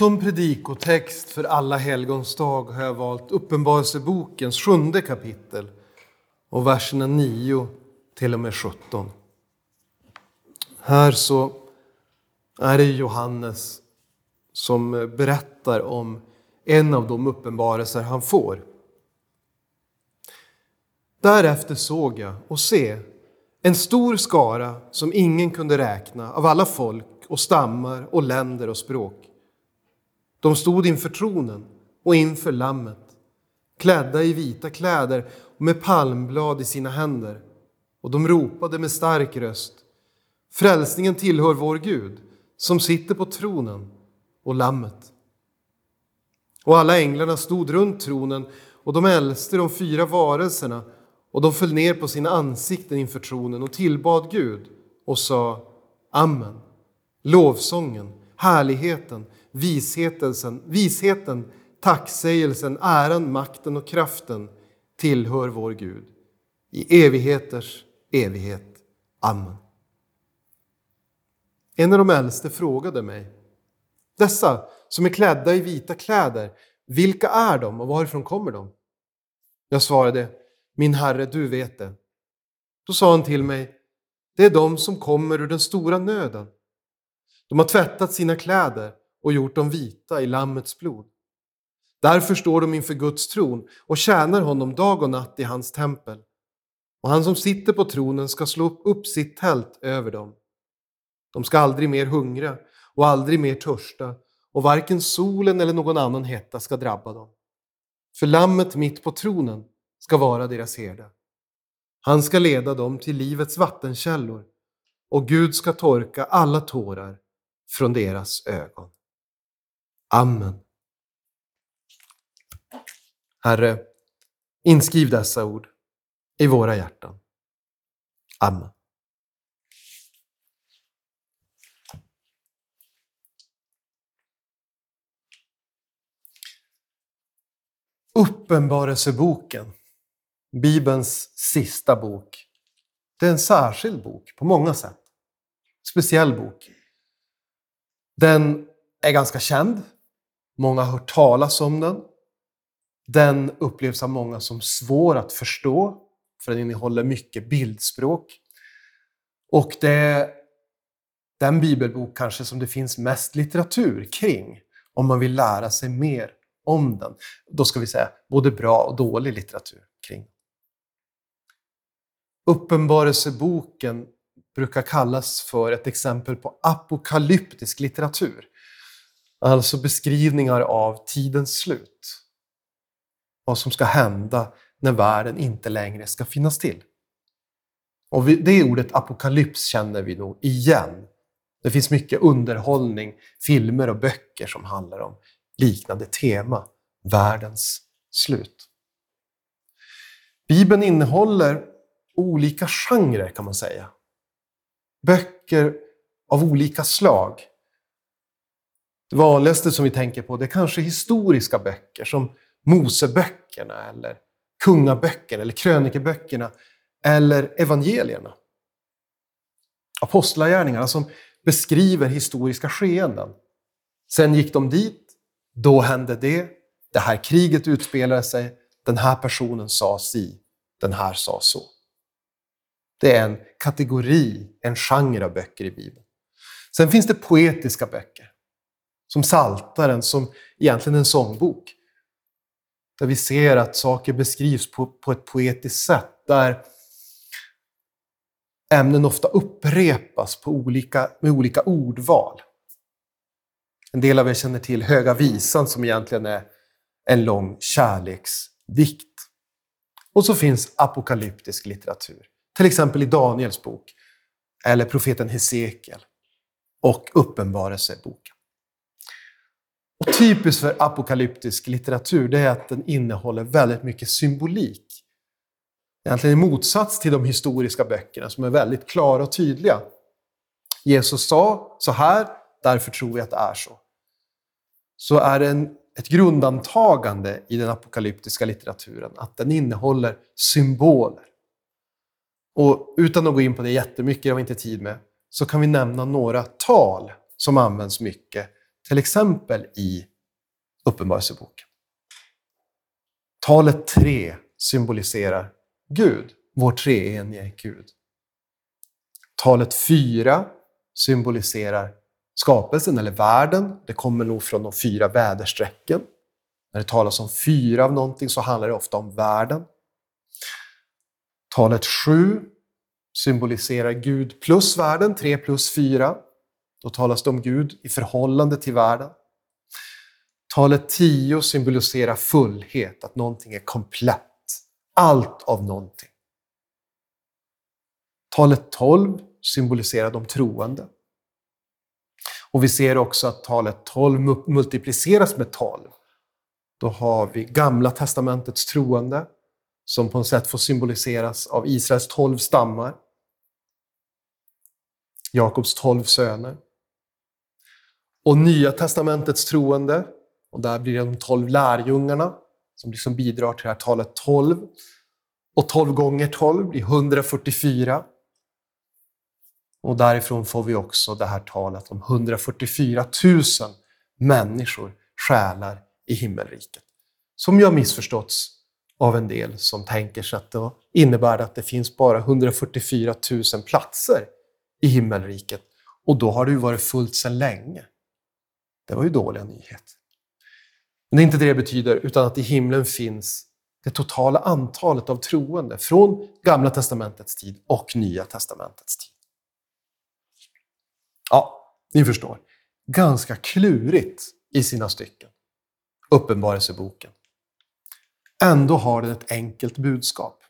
Som predikotext för alla helgons dag har jag valt Uppenbarelsebokens sjunde kapitel och verserna 9 till och med 17. Här så är det Johannes som berättar om en av de uppenbarelser han får. Därefter såg jag och se en stor skara som ingen kunde räkna av alla folk och stammar och länder och språk. De stod inför tronen och inför Lammet, klädda i vita kläder och med palmblad i sina händer. Och de ropade med stark röst. Frälsningen tillhör vår Gud, som sitter på tronen, och Lammet. Och alla änglarna stod runt tronen, och de äldste de fyra varelserna, och de föll ner på sina ansikten inför tronen och tillbad Gud och sa Amen. Lovsången, härligheten, visheten, visheten, tacksägelsen, äran, makten och kraften tillhör vår Gud i evigheters evighet. Amen. En av de äldste frågade mig, dessa som är klädda i vita kläder, vilka är de och varifrån kommer de? Jag svarade, min herre, du vet det. Då sa han till mig, det är de som kommer ur den stora nöden. De har tvättat sina kläder och gjort dem vita i Lammets blod. Därför står de inför Guds tron och tjänar honom dag och natt i hans tempel. Och han som sitter på tronen ska slå upp sitt tält över dem. De ska aldrig mer hungra och aldrig mer törsta och varken solen eller någon annan hetta ska drabba dem. För lammet mitt på tronen ska vara deras herde. Han ska leda dem till livets vattenkällor och Gud ska torka alla tårar från deras ögon. Amen. Herre, inskriv dessa ord i våra hjärtan. Amen. Uppenbarelseboken, Bibelns sista bok, det är en särskild bok på många sätt. Speciell bok. Den är ganska känd. Många har hört talas om den. Den upplevs av många som svår att förstå, för den innehåller mycket bildspråk. Och det är den bibelbok kanske som det finns mest litteratur kring, om man vill lära sig mer om den. Då ska vi säga både bra och dålig litteratur kring. Uppenbarelseboken brukar kallas för ett exempel på apokalyptisk litteratur. Alltså beskrivningar av tidens slut. Vad som ska hända när världen inte längre ska finnas till. Och det ordet apokalyps känner vi nog igen. Det finns mycket underhållning, filmer och böcker som handlar om liknande tema, världens slut. Bibeln innehåller olika genrer kan man säga. Böcker av olika slag. Det vanligaste som vi tänker på det är kanske historiska böcker som Moseböckerna eller kungaböckerna eller krönikeböckerna eller evangelierna. Apostlagärningarna som beskriver historiska skeenden. Sen gick de dit, då hände det, det här kriget utspelade sig, den här personen sa si, den här sa så. Det är en kategori, en genre av böcker i Bibeln. Sen finns det poetiska böcker, som Saltaren, som egentligen är en sångbok. Där vi ser att saker beskrivs på, på ett poetiskt sätt, där ämnen ofta upprepas på olika, med olika ordval. En del av er känner till Höga visan som egentligen är en lång kärleksdikt. Och så finns apokalyptisk litteratur. Till exempel i Daniels bok, eller profeten Hesekiel och Uppenbarelseboken. Och typiskt för apokalyptisk litteratur det är att den innehåller väldigt mycket symbolik. Egentligen i motsats till de historiska böckerna som är väldigt klara och tydliga. Jesus sa så här, därför tror vi att det är så. Så är det en, ett grundantagande i den apokalyptiska litteraturen att den innehåller symboler. Och utan att gå in på det jättemycket, det har vi inte tid med, så kan vi nämna några tal som används mycket till exempel i Uppenbarelseboken. Talet tre symboliserar Gud, vår treenige Gud. Talet fyra symboliserar skapelsen eller världen. Det kommer nog från de fyra väderstrecken. När det talas om fyra av någonting så handlar det ofta om världen. Talet sju symboliserar Gud plus världen, tre plus fyra. Då talas det om Gud i förhållande till världen. Talet 10 symboliserar fullhet, att någonting är komplett. Allt av någonting. Talet 12 symboliserar de troende. Och vi ser också att talet 12 multipliceras med 12. Då har vi Gamla testamentets troende som på något sätt får symboliseras av Israels 12 stammar. Jakobs 12 söner. Och Nya testamentets troende, och där blir det de 12 lärjungarna som liksom bidrar till det här talet 12. Och 12 gånger 12 blir 144. Och därifrån får vi också det här talet om 144 000 människor, själar i himmelriket. Som ju har missförståtts av en del som tänker sig att det innebär att det finns bara 144 000 platser i himmelriket. Och då har det ju varit fullt sedan länge. Det var ju dåliga nyheter. Men det är inte det det betyder, utan att i himlen finns det totala antalet av troende från Gamla testamentets tid och Nya testamentets tid. Ja, ni förstår. Ganska klurigt i sina stycken. Uppenbarelseboken. Ändå har den ett enkelt budskap.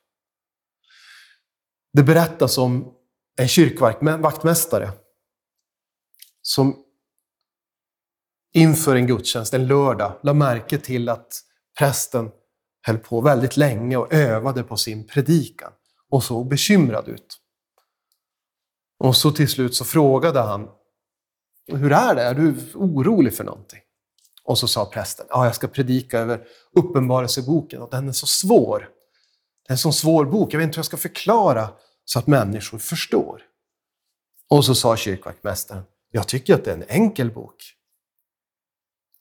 Det berättas om en kyrkvaktmästare som inför en gudstjänst en lördag la märke till att prästen höll på väldigt länge och övade på sin predikan och såg bekymrad ut. Och så till slut så frågade han, hur är det? Är du orolig för någonting? Och så sa prästen, ja, jag ska predika över Uppenbarelseboken och den är så svår. Det är en så svår bok, jag vet inte hur jag ska förklara så att människor förstår. Och så sa kyrkvaktmästaren, jag tycker att det är en enkel bok.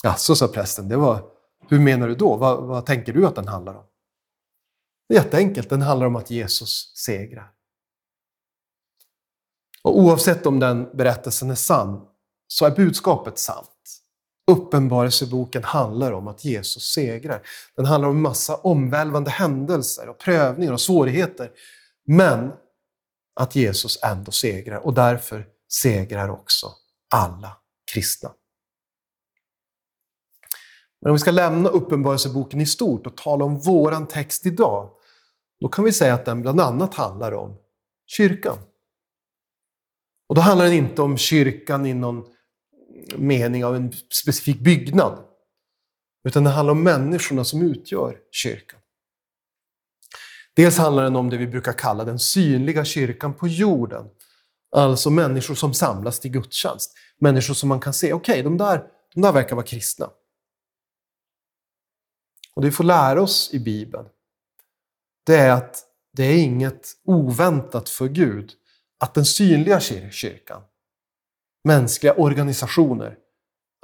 Ja, så sa prästen, det var, hur menar du då? Vad, vad tänker du att den handlar om? Det är jätteenkelt, den handlar om att Jesus segrar. Och oavsett om den berättelsen är sann, så är budskapet sant. Uppenbarelseboken handlar om att Jesus segrar. Den handlar om en massa omvälvande händelser och prövningar och svårigheter. Men att Jesus ändå segrar och därför segrar också alla kristna. Men om vi ska lämna Uppenbarelseboken i stort och tala om våran text idag, då kan vi säga att den bland annat handlar om kyrkan. Och då handlar den inte om kyrkan i någon mening av en specifik byggnad, utan det handlar om människorna som utgör kyrkan. Dels handlar den om det vi brukar kalla den synliga kyrkan på jorden. Alltså människor som samlas till gudstjänst. Människor som man kan se, okej, okay, de, där, de där verkar vara kristna. Och det vi får lära oss i Bibeln, det är att det är inget oväntat för Gud att den synliga kyrkan, mänskliga organisationer,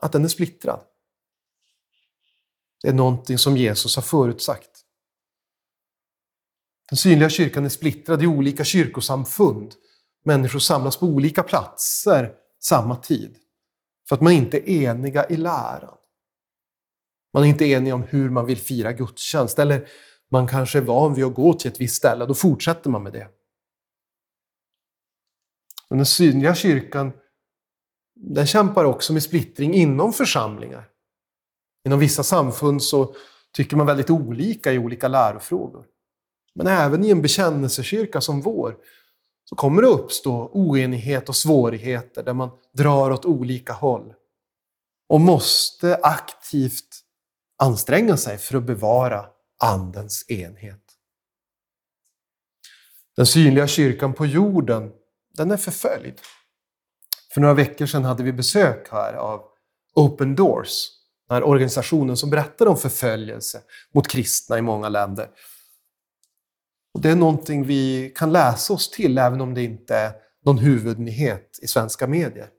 att den är splittrad. Det är någonting som Jesus har förutsagt. Den synliga kyrkan är splittrad i olika kyrkosamfund. Människor samlas på olika platser samma tid. För att man inte är eniga i läran. Man är inte enig om hur man vill fira gudstjänst. Eller man kanske är van vid att gå till ett visst ställe, då fortsätter man med det. Men den synliga kyrkan den kämpar också med splittring inom församlingar. Inom vissa samfund så tycker man väldigt olika i olika lärofrågor. Men även i en bekännelsekyrka som vår så kommer det uppstå oenighet och svårigheter där man drar åt olika håll och måste aktivt anstränga sig för att bevara Andens enhet. Den synliga kyrkan på jorden, den är förföljd. För några veckor sedan hade vi besök här av Open Doors, den här organisationen som berättar om förföljelse mot kristna i många länder. Och det är någonting vi kan läsa oss till, även om det inte är någon huvudnyhet i svenska medier.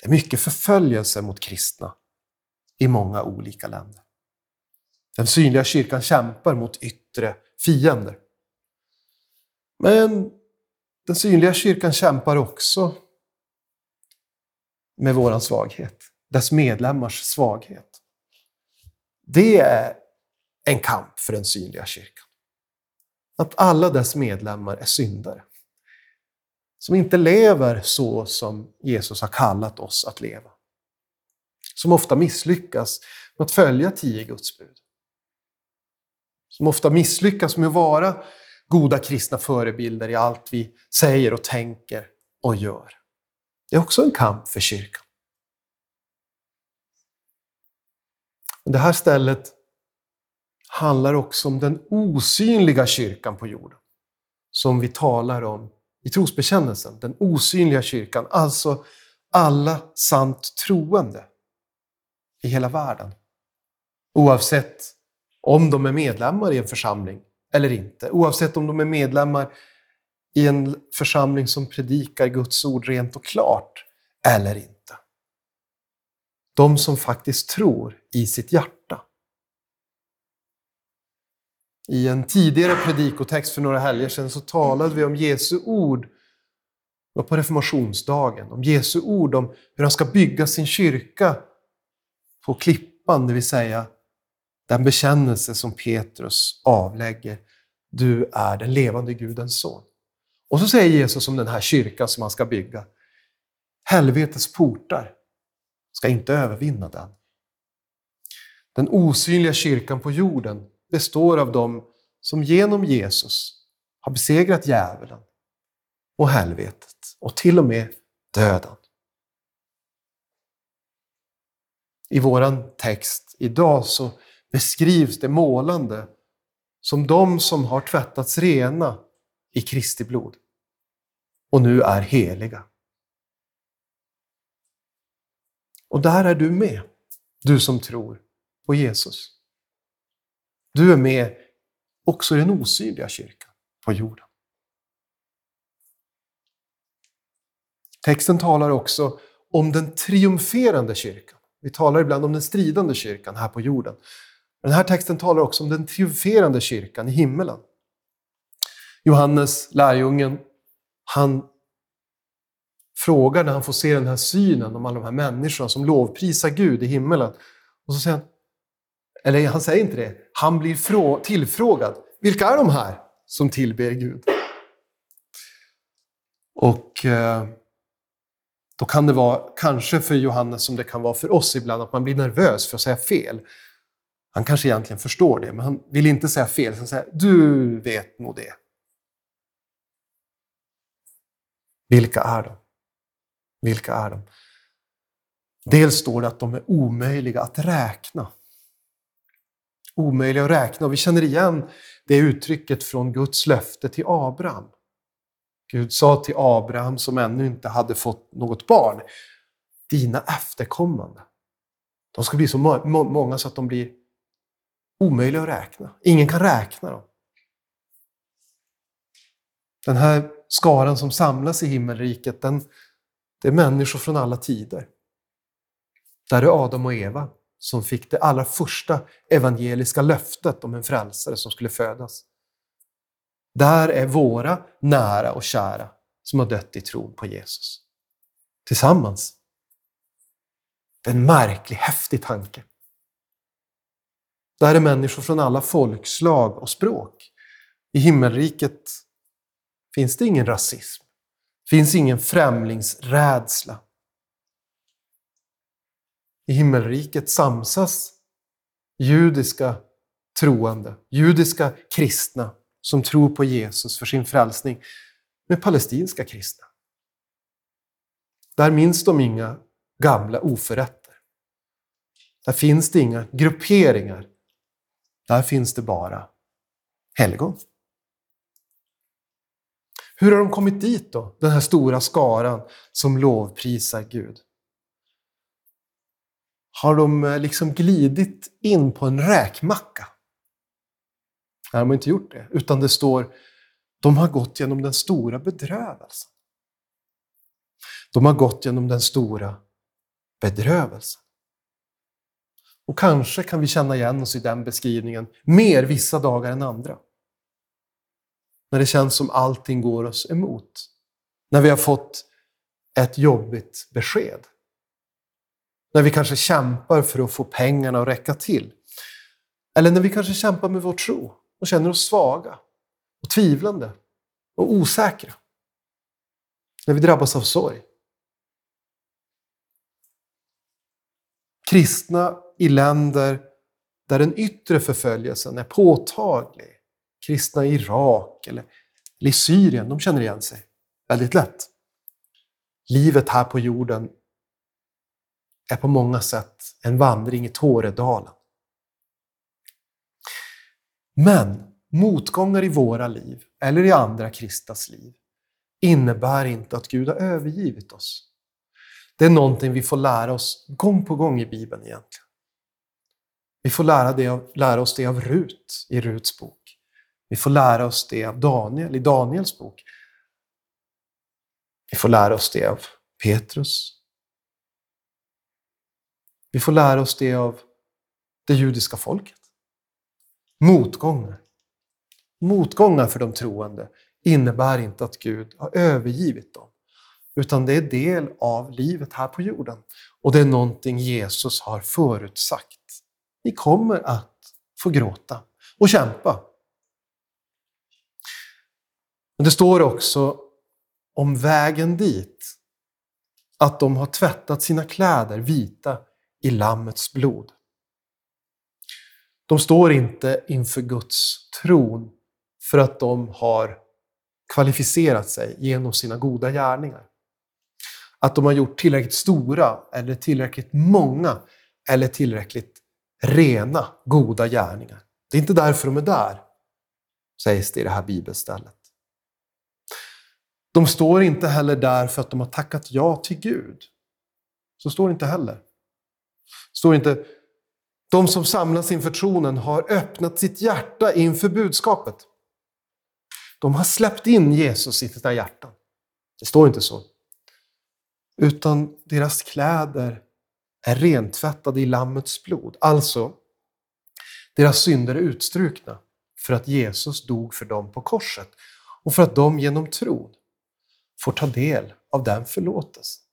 Det är mycket förföljelse mot kristna i många olika länder. Den synliga kyrkan kämpar mot yttre fiender. Men den synliga kyrkan kämpar också med vår svaghet, dess medlemmars svaghet. Det är en kamp för den synliga kyrkan. Att alla dess medlemmar är syndare. Som inte lever så som Jesus har kallat oss att leva. Som ofta misslyckas med att följa tio Guds bud. Som ofta misslyckas med att vara goda kristna förebilder i allt vi säger och tänker och gör. Det är också en kamp för kyrkan. Det här stället handlar också om den osynliga kyrkan på jorden. Som vi talar om i trosbekännelsen. Den osynliga kyrkan, alltså alla sant troende i hela världen. Oavsett om de är medlemmar i en församling eller inte. Oavsett om de är medlemmar i en församling som predikar Guds ord rent och klart eller inte. De som faktiskt tror i sitt hjärta. I en tidigare predikotext för några helger sedan så talade vi om Jesu ord på reformationsdagen. Om Jesu ord om hur han ska bygga sin kyrka på klippan, det vill säga den bekännelse som Petrus avlägger. Du är den levande Gudens son. Och så säger Jesus om den här kyrkan som han ska bygga. Helvetets portar ska inte övervinna den. Den osynliga kyrkan på jorden består av dem som genom Jesus har besegrat djävulen och helvetet och till och med döden. I vår text idag så beskrivs det målande som de som har tvättats rena i Kristi blod och nu är heliga. Och där är du med, du som tror på Jesus. Du är med också i den osynliga kyrkan på jorden. Texten talar också om den triumferande kyrkan. Vi talar ibland om den stridande kyrkan här på jorden. Den här texten talar också om den triumferande kyrkan i himmelen. Johannes, lärjungen, han frågar när han får se den här synen om alla de här människorna som lovprisar Gud i himmelen. Och så säger han, eller han säger inte det, han blir tillfrågad. Vilka är de här som tillber Gud? Och eh, då kan det vara, kanske för Johannes som det kan vara för oss ibland, att man blir nervös för att säga fel. Han kanske egentligen förstår det, men han vill inte säga fel. Han säger, du vet nog det. Vilka är de? Vilka är de? Dels står det att de är omöjliga att räkna. Omöjliga att räkna. Och vi känner igen det uttrycket från Guds löfte till Abraham. Gud sa till Abraham, som ännu inte hade fått något barn, dina efterkommande. De ska bli så många så att de blir omöjliga att räkna. Ingen kan räkna dem. Den här skaran som samlas i himmelriket, den, det är människor från alla tider. Där är Adam och Eva som fick det allra första evangeliska löftet om en frälsare som skulle födas. Där är våra nära och kära som har dött i tron på Jesus. Tillsammans. Det är en märklig, häftig tanke. Där är människor från alla folkslag och språk. I himmelriket finns det ingen rasism finns ingen främlingsrädsla. I himmelriket samsas judiska troende, judiska kristna som tror på Jesus för sin frälsning med palestinska kristna. Där minns de inga gamla oförrätter. Där finns det inga grupperingar. Där finns det bara helgon. Hur har de kommit dit då, den här stora skaran som lovprisar Gud? Har de eh, liksom glidit in på en räkmacka? Nej, de har inte gjort det, utan det står de har gått genom den stora bedrövelsen. De har gått genom den stora bedrövelsen. Och kanske kan vi känna igen oss i den beskrivningen mer vissa dagar än andra. När det känns som allting går oss emot. När vi har fått ett jobbigt besked. När vi kanske kämpar för att få pengarna att räcka till. Eller när vi kanske kämpar med vår tro och känner oss svaga och tvivlande och osäkra. När vi drabbas av sorg. Kristna i länder där den yttre förföljelsen är påtaglig, kristna i Irak eller i Syrien, de känner igen sig väldigt lätt. Livet här på jorden är på många sätt en vandring i Tåredalen. Men motgångar i våra liv, eller i andra kristnas liv, innebär inte att Gud har övergivit oss. Det är någonting vi får lära oss gång på gång i Bibeln egentligen. Vi får lära, det av, lära oss det av Rut i Ruts bok. Vi får lära oss det av Daniel i Daniels bok. Vi får lära oss det av Petrus. Vi får lära oss det av det judiska folket. Motgångar. Motgångar för de troende innebär inte att Gud har övergivit dem. Utan det är del av livet här på jorden. Och det är någonting Jesus har förutsagt. Ni kommer att få gråta och kämpa. Men det står också om vägen dit att de har tvättat sina kläder vita i Lammets blod. De står inte inför Guds tron för att de har kvalificerat sig genom sina goda gärningar. Att de har gjort tillräckligt stora, eller tillräckligt många, eller tillräckligt rena, goda gärningar. Det är inte därför de är där, sägs det i det här bibelstället. De står inte heller där för att de har tackat ja till Gud. Så står det inte heller. Det står inte de som samlas inför tronen har öppnat sitt hjärta inför budskapet. De har släppt in Jesus i sina hjärtan. Det står inte så. Utan deras kläder är rentvättade i Lammets blod. Alltså, deras synder är utstrukna för att Jesus dog för dem på korset och för att de genom tron får ta del av den förlåtelsen.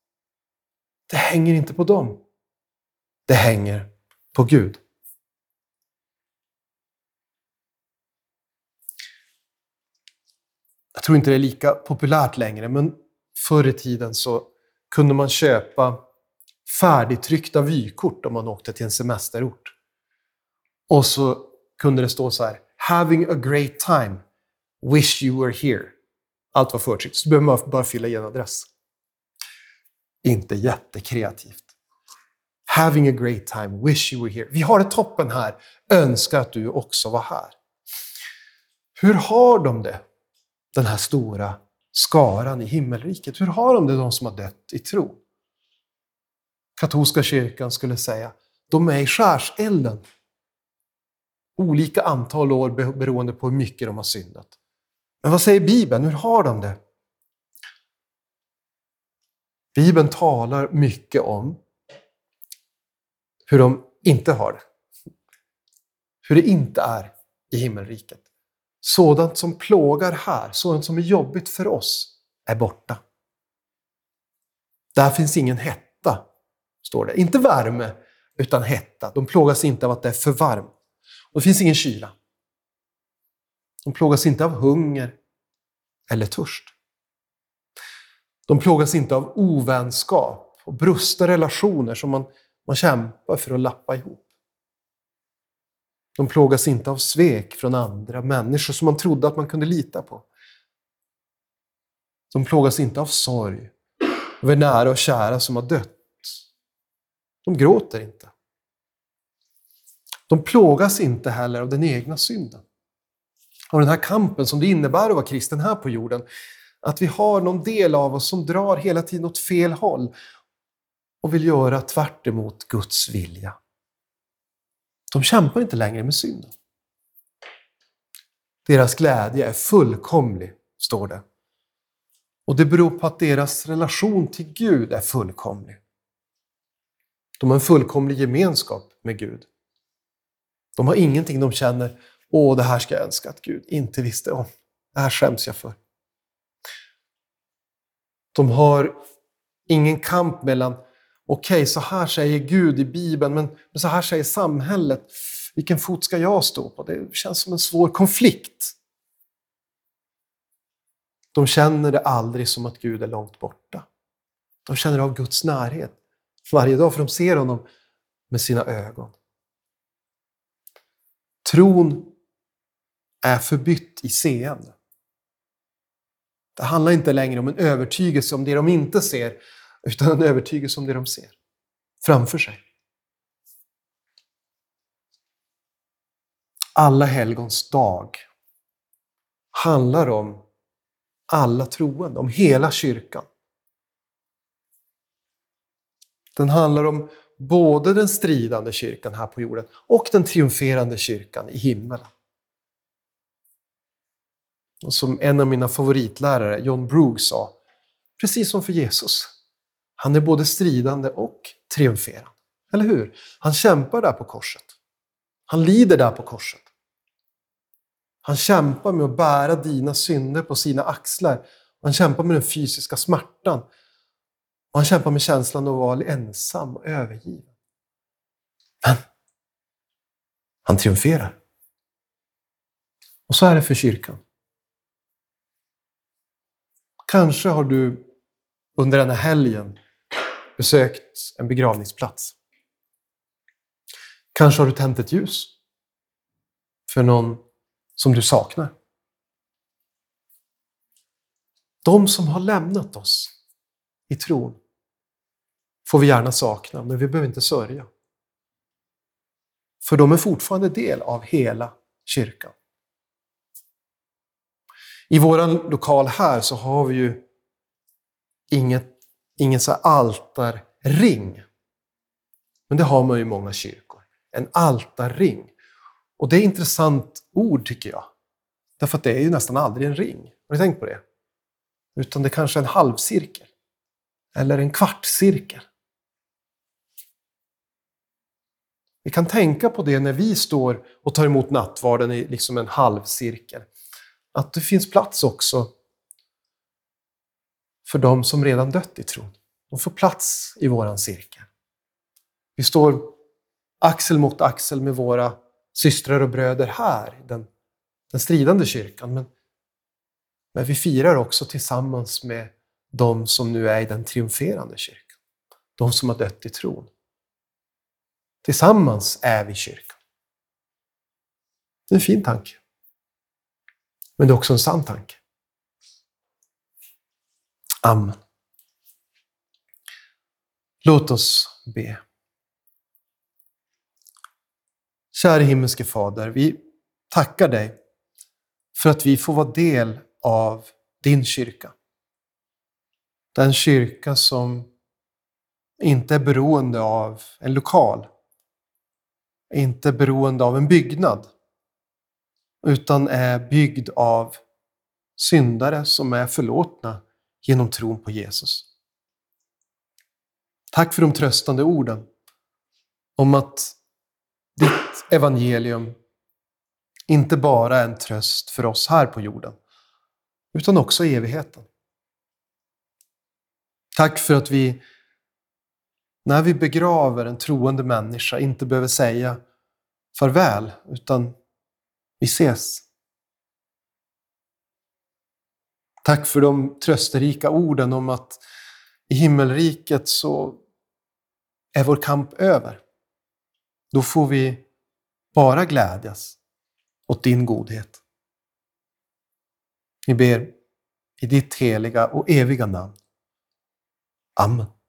Det hänger inte på dem. Det hänger på Gud. Jag tror inte det är lika populärt längre, men förr i tiden så kunde man köpa färdigtryckta vykort om man åkte till en semesterort. Och så kunde det stå så här, “Having a great time. Wish you were here”. Allt var förtryckt, så behöver man bara fylla i en adress. Inte jättekreativt. Having a great time, wish you were here. Vi har det toppen här, önskar att du också var här. Hur har de det, den här stora skaran i himmelriket? Hur har de det, de som har dött i tro? Katolska kyrkan skulle säga, de är i skärselden. Olika antal år beroende på hur mycket de har syndat. Men vad säger Bibeln? Hur har de det? Bibeln talar mycket om hur de inte har det. Hur det inte är i himmelriket. Sådant som plågar här, sådant som är jobbigt för oss, är borta. Där finns ingen hetta, står det. Inte värme, utan hetta. De plågas inte av att det är för varmt. Och det finns ingen kyla. De plågas inte av hunger eller törst. De plågas inte av ovänskap och brustna relationer som man man kämpar för att lappa ihop. De plågas inte av svek från andra människor som man trodde att man kunde lita på. De plågas inte av sorg över nära och kära som har dött. De gråter inte. De plågas inte heller av den egna synden. Av den här kampen som det innebär att vara kristen här på jorden. Att vi har någon del av oss som drar hela tiden åt fel håll och vill göra tvärt Guds vilja. De kämpar inte längre med synden. Deras glädje är fullkomlig, står det. Och det beror på att deras relation till Gud är fullkomlig. De har en fullkomlig gemenskap med Gud. De har ingenting de känner, åh, det här ska jag önska att Gud inte visste om. Det här skäms jag för. De har ingen kamp mellan, okej, okay, så här säger Gud i Bibeln, men, men så här säger samhället. Vilken fot ska jag stå på? Det känns som en svår konflikt. De känner det aldrig som att Gud är långt borta. De känner av Guds närhet varje dag, för de ser honom med sina ögon. Tron är förbytt i seende. Det handlar inte längre om en övertygelse om det de inte ser, utan en övertygelse om det de ser framför sig. Alla helgons dag handlar om alla troende, om hela kyrkan. Den handlar om både den stridande kyrkan här på jorden och den triumferande kyrkan i himlen. Och som en av mina favoritlärare, John Brooks, sa, precis som för Jesus. Han är både stridande och triumferande. Eller hur? Han kämpar där på korset. Han lider där på korset. Han kämpar med att bära dina synder på sina axlar. Han kämpar med den fysiska smärtan. Och han kämpar med känslan av att vara ensam och övergiven. Men han triumferar. Och så är det för kyrkan. Kanske har du under den här helgen besökt en begravningsplats. Kanske har du tänt ett ljus för någon som du saknar. De som har lämnat oss i tron får vi gärna sakna, men vi behöver inte sörja. För de är fortfarande del av hela kyrkan. I vår lokal här så har vi ju inget, ingen så altarring. Men det har man ju i många kyrkor. En altarring. Och det är ett intressant ord tycker jag. Därför att det är ju nästan aldrig en ring. Har ni tänkt på det? Utan det kanske är en halvcirkel. Eller en kvartscirkel. Vi kan tänka på det när vi står och tar emot nattvarden i liksom en halvcirkel att det finns plats också för de som redan dött i tron. De får plats i våran cirkel. Vi står axel mot axel med våra systrar och bröder här, den, den stridande kyrkan. Men, men vi firar också tillsammans med de som nu är i den triumferande kyrkan. De som har dött i tron. Tillsammans är vi kyrkan. Det är en fin tanke. Men det är också en sann tanke. Amen. Låt oss be. Kära himmelske Fader, vi tackar dig för att vi får vara del av din kyrka. Den kyrka som inte är beroende av en lokal, inte beroende av en byggnad, utan är byggd av syndare som är förlåtna genom tron på Jesus. Tack för de tröstande orden om att ditt evangelium inte bara är en tröst för oss här på jorden, utan också i evigheten. Tack för att vi, när vi begraver en troende människa, inte behöver säga farväl, utan vi ses. Tack för de trösterika orden om att i himmelriket så är vår kamp över. Då får vi bara glädjas åt din godhet. Vi ber i ditt heliga och eviga namn. Amen.